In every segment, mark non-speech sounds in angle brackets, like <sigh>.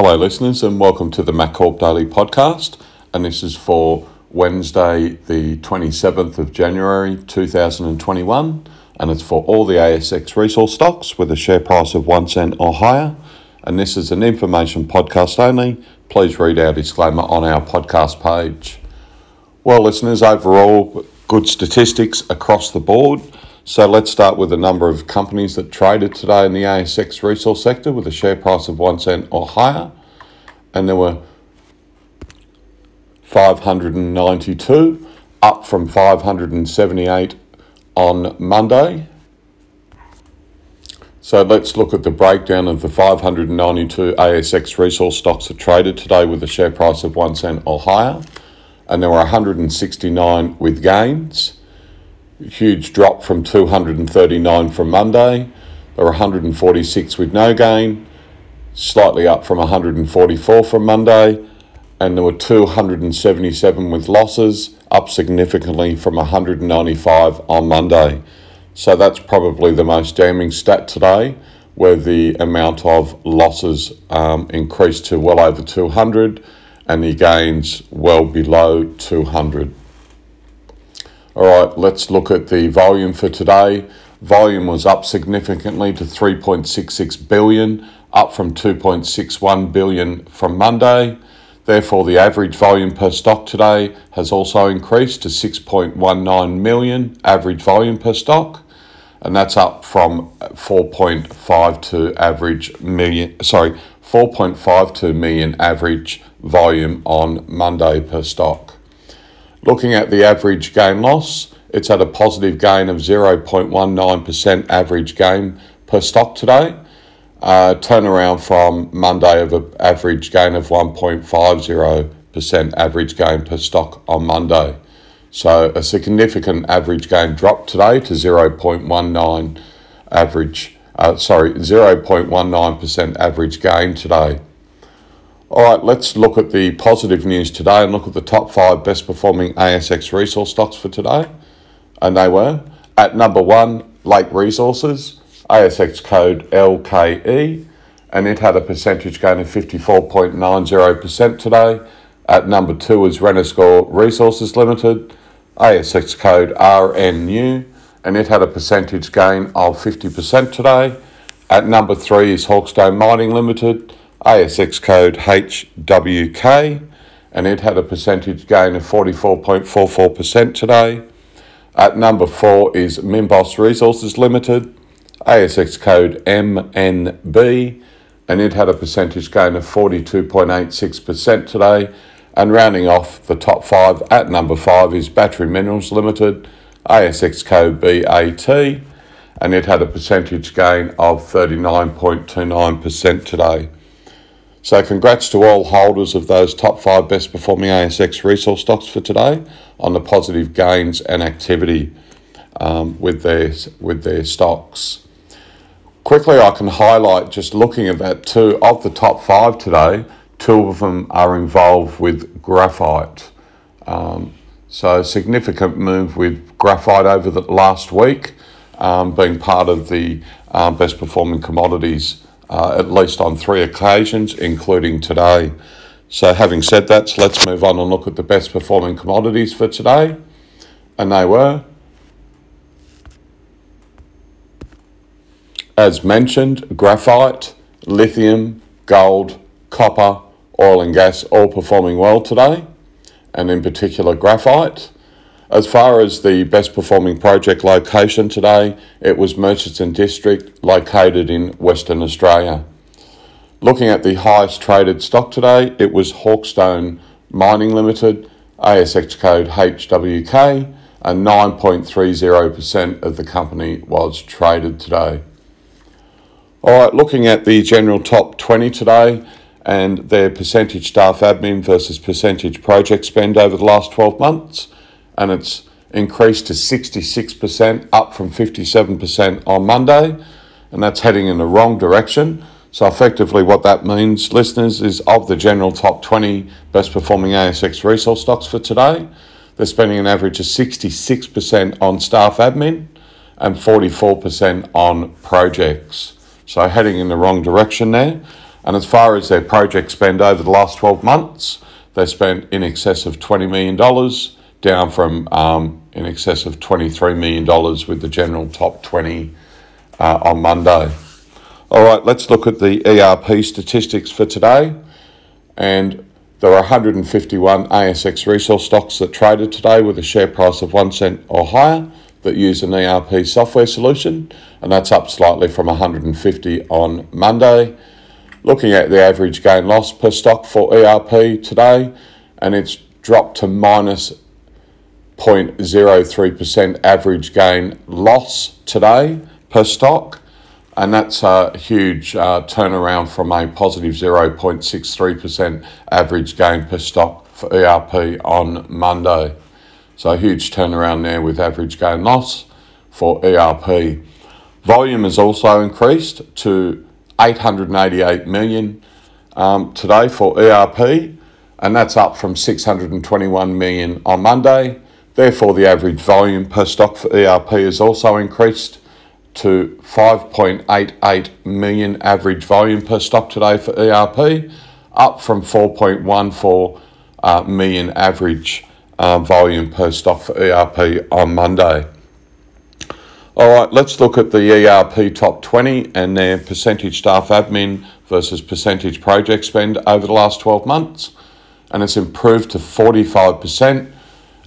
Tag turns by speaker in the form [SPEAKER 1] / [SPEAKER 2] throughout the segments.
[SPEAKER 1] Hello, listeners, and welcome to the MacCorp Daily Podcast. And this is for Wednesday, the 27th of January 2021. And it's for all the ASX resource stocks with a share price of one cent or higher. And this is an information podcast only. Please read our disclaimer on our podcast page. Well, listeners, overall, good statistics across the board. So let's start with the number of companies that traded today in the ASX resource sector with a share price of one cent or higher. And there were 592, up from 578 on Monday. So let's look at the breakdown of the 592 ASX resource stocks that traded today with a share price of one cent or higher. And there were 169 with gains huge drop from 239 from Monday. There were 146 with no gain, slightly up from 144 from Monday, and there were 277 with losses, up significantly from 195 on Monday. So that's probably the most damning stat today, where the amount of losses um, increased to well over 200 and the gains well below 200. All right, let's look at the volume for today. Volume was up significantly to 3.66 billion, up from 2.61 billion from Monday. Therefore, the average volume per stock today has also increased to 6.19 million average volume per stock, and that's up from 4.52 average million. Sorry, 4.52 million average volume on Monday per stock. Looking at the average gain loss, it's at a positive gain of 0.19% average gain per stock today. Uh, turnaround from Monday of an average gain of 1.50% average gain per stock on Monday. So a significant average gain drop today to 0.19 average, uh, sorry, 0.19% average gain today. All right, let's look at the positive news today and look at the top five best performing ASX resource stocks for today. And they were at number one, Lake Resources, ASX code LKE, and it had a percentage gain of 54.90% today. At number two is Renascor Resources Limited, ASX code RNU, and it had a percentage gain of 50% today. At number three is Hawkstone Mining Limited, ASX code HWK, and it had a percentage gain of 44.44% today. At number four is Minbos Resources Limited, ASX code MNB, and it had a percentage gain of 42.86% today. And rounding off the top five, at number five is Battery Minerals Limited, ASX code BAT, and it had a percentage gain of 39.29% today. So, congrats to all holders of those top five best performing ASX resource stocks for today on the positive gains and activity um, with their with their stocks. Quickly, I can highlight just looking at that two of the top five today. Two of them are involved with graphite. Um, so, significant move with graphite over the last week, um, being part of the um, best performing commodities uh, at least on three occasions, including today. So, having said that, let's move on and look at the best performing commodities for today. And they were, as mentioned, graphite, lithium, gold, copper, oil and gas all performing well today, and in particular graphite. As far as the best performing project location today, it was Murchison District located in Western Australia. Looking at the highest traded stock today, it was Hawkstone Mining Limited, ASX code HWK, and 9.30% of the company was traded today. All right, looking at the general top 20 today and their percentage staff admin versus percentage project spend over the last 12 months and it's increased to 66%, up from 57% on Monday, and that's heading in the wrong direction. So, effectively, what that means, listeners, is of the general top 20 best performing ASX resource stocks for today, they're spending an average of 66% on staff admin and 44% on projects. So, heading in the wrong direction there. And as far as their project spend over the last 12 months, they spent in excess of $20 million, down from um, in excess of $23 million with the general top 20 uh, on Monday. All right, let's look at the ERP statistics for today. And there are 151 ASX resource stocks that traded today with a share price of one cent or higher that use an ERP software solution, and that's up slightly from 150 on Monday. Looking at the average gain loss per stock for ERP today, and it's dropped to minus 0.03% average gain loss today per stock and that's a huge uh, turnaround from a positive 0.63% average gain per stock for ERP on Monday. So a huge turnaround there with average gain loss for ERP. Volume has also increased to 888 million um, today for ERP, and that's up from 621 million on Monday. Therefore, the average volume per stock for ERP has also increased to 5.88 million average volume per stock today for ERP, up from 4.14 uh, million average uh, volume per stock for ERP on Monday. All right, let's look at the ERP top 20 and their percentage staff admin versus percentage project spend over the last 12 months. And it's improved to 45%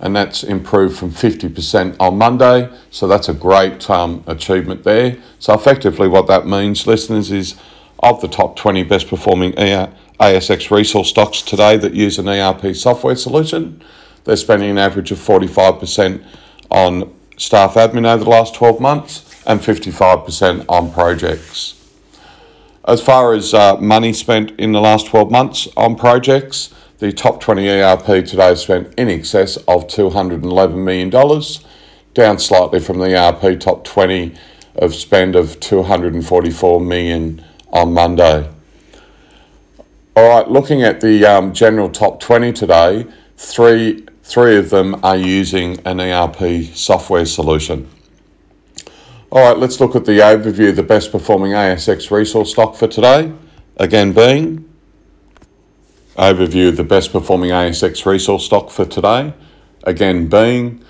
[SPEAKER 1] and that's improved from 50% on Monday. So that's a great um, achievement there. So effectively, what that means, listeners, is of the top 20 best performing ASX resource stocks today that use an ERP software solution, they're spending an average of 45% on staff admin over the last 12 months and 55% on projects. As far as uh, money spent in the last 12 months on projects, the top 20 ERP today spent in excess of $211 million, down slightly from the ERP top 20 of spend of 244 million on Monday. All right, looking at the um, general top 20 today, three, three of them are using an ERP software solution. All right, let's look at the overview of the best performing ASX resource stock for today. Again, being overview of the best performing ASX resource stock for today. Again, being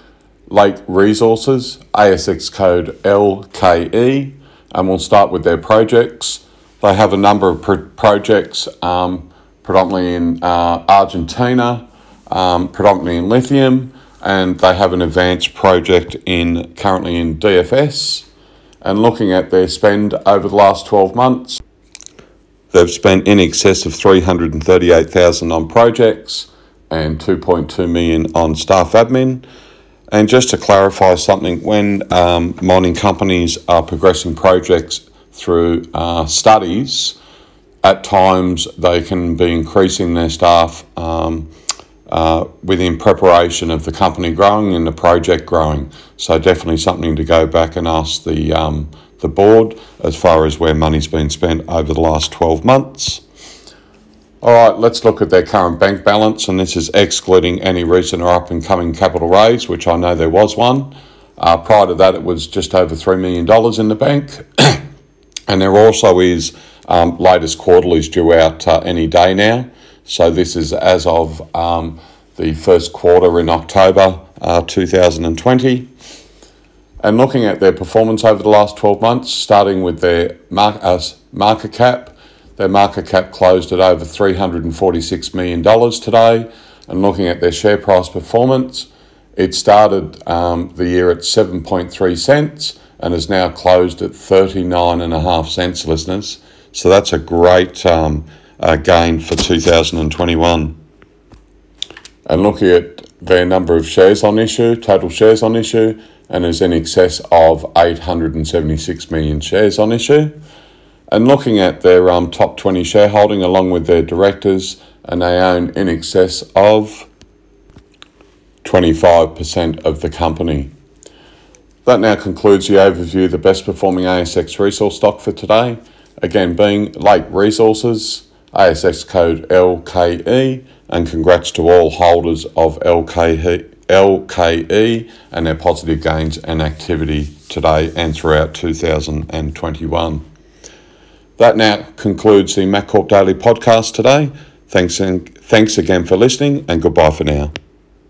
[SPEAKER 1] Lake Resources, ASX code LKE, and we'll start with their projects. They have a number of pro- projects, um, predominantly in uh, Argentina, um, predominantly in lithium, and they have an advanced project in currently in DFS. And looking at their spend over the last 12 months, They've spent in excess of 338,000 on projects and 2.2 million on staff admin. And just to clarify something, when um, mining companies are progressing projects through uh, studies, at times they can be increasing their staff um, uh, within preparation of the company growing and the project growing. So definitely something to go back and ask the um, the board as far as where money's been spent over the last 12 months. All right, let's look at their current bank balance, and this is excluding any recent or up and coming capital raise, which I know there was one. Uh, prior to that, it was just over $3 million in the bank. <coughs> and there also is um, latest quarterlies due out uh, any day now. So this is as of um, the first quarter in October uh, 2020. And looking at their performance over the last 12 months, starting with their mar- uh, market cap, their market cap closed at over $346 million today. And looking at their share price performance, it started um, the year at 7.3 cents and has now closed at 39.5 cents, listeners. So that's a great um, uh, gain for 2021. And looking at their number of shares on issue, total shares on issue, and is in excess of 876 million shares on issue. And looking at their um, top 20 shareholding along with their directors, and they own in excess of 25% of the company. That now concludes the overview of the best performing ASX resource stock for today. Again, being Lake Resources, ASX code LKE, and congrats to all holders of LKE, LKE and their positive gains and activity today and throughout 2021. That now concludes the MacCorp Daily podcast today. Thanks and thanks again for listening, and goodbye for now.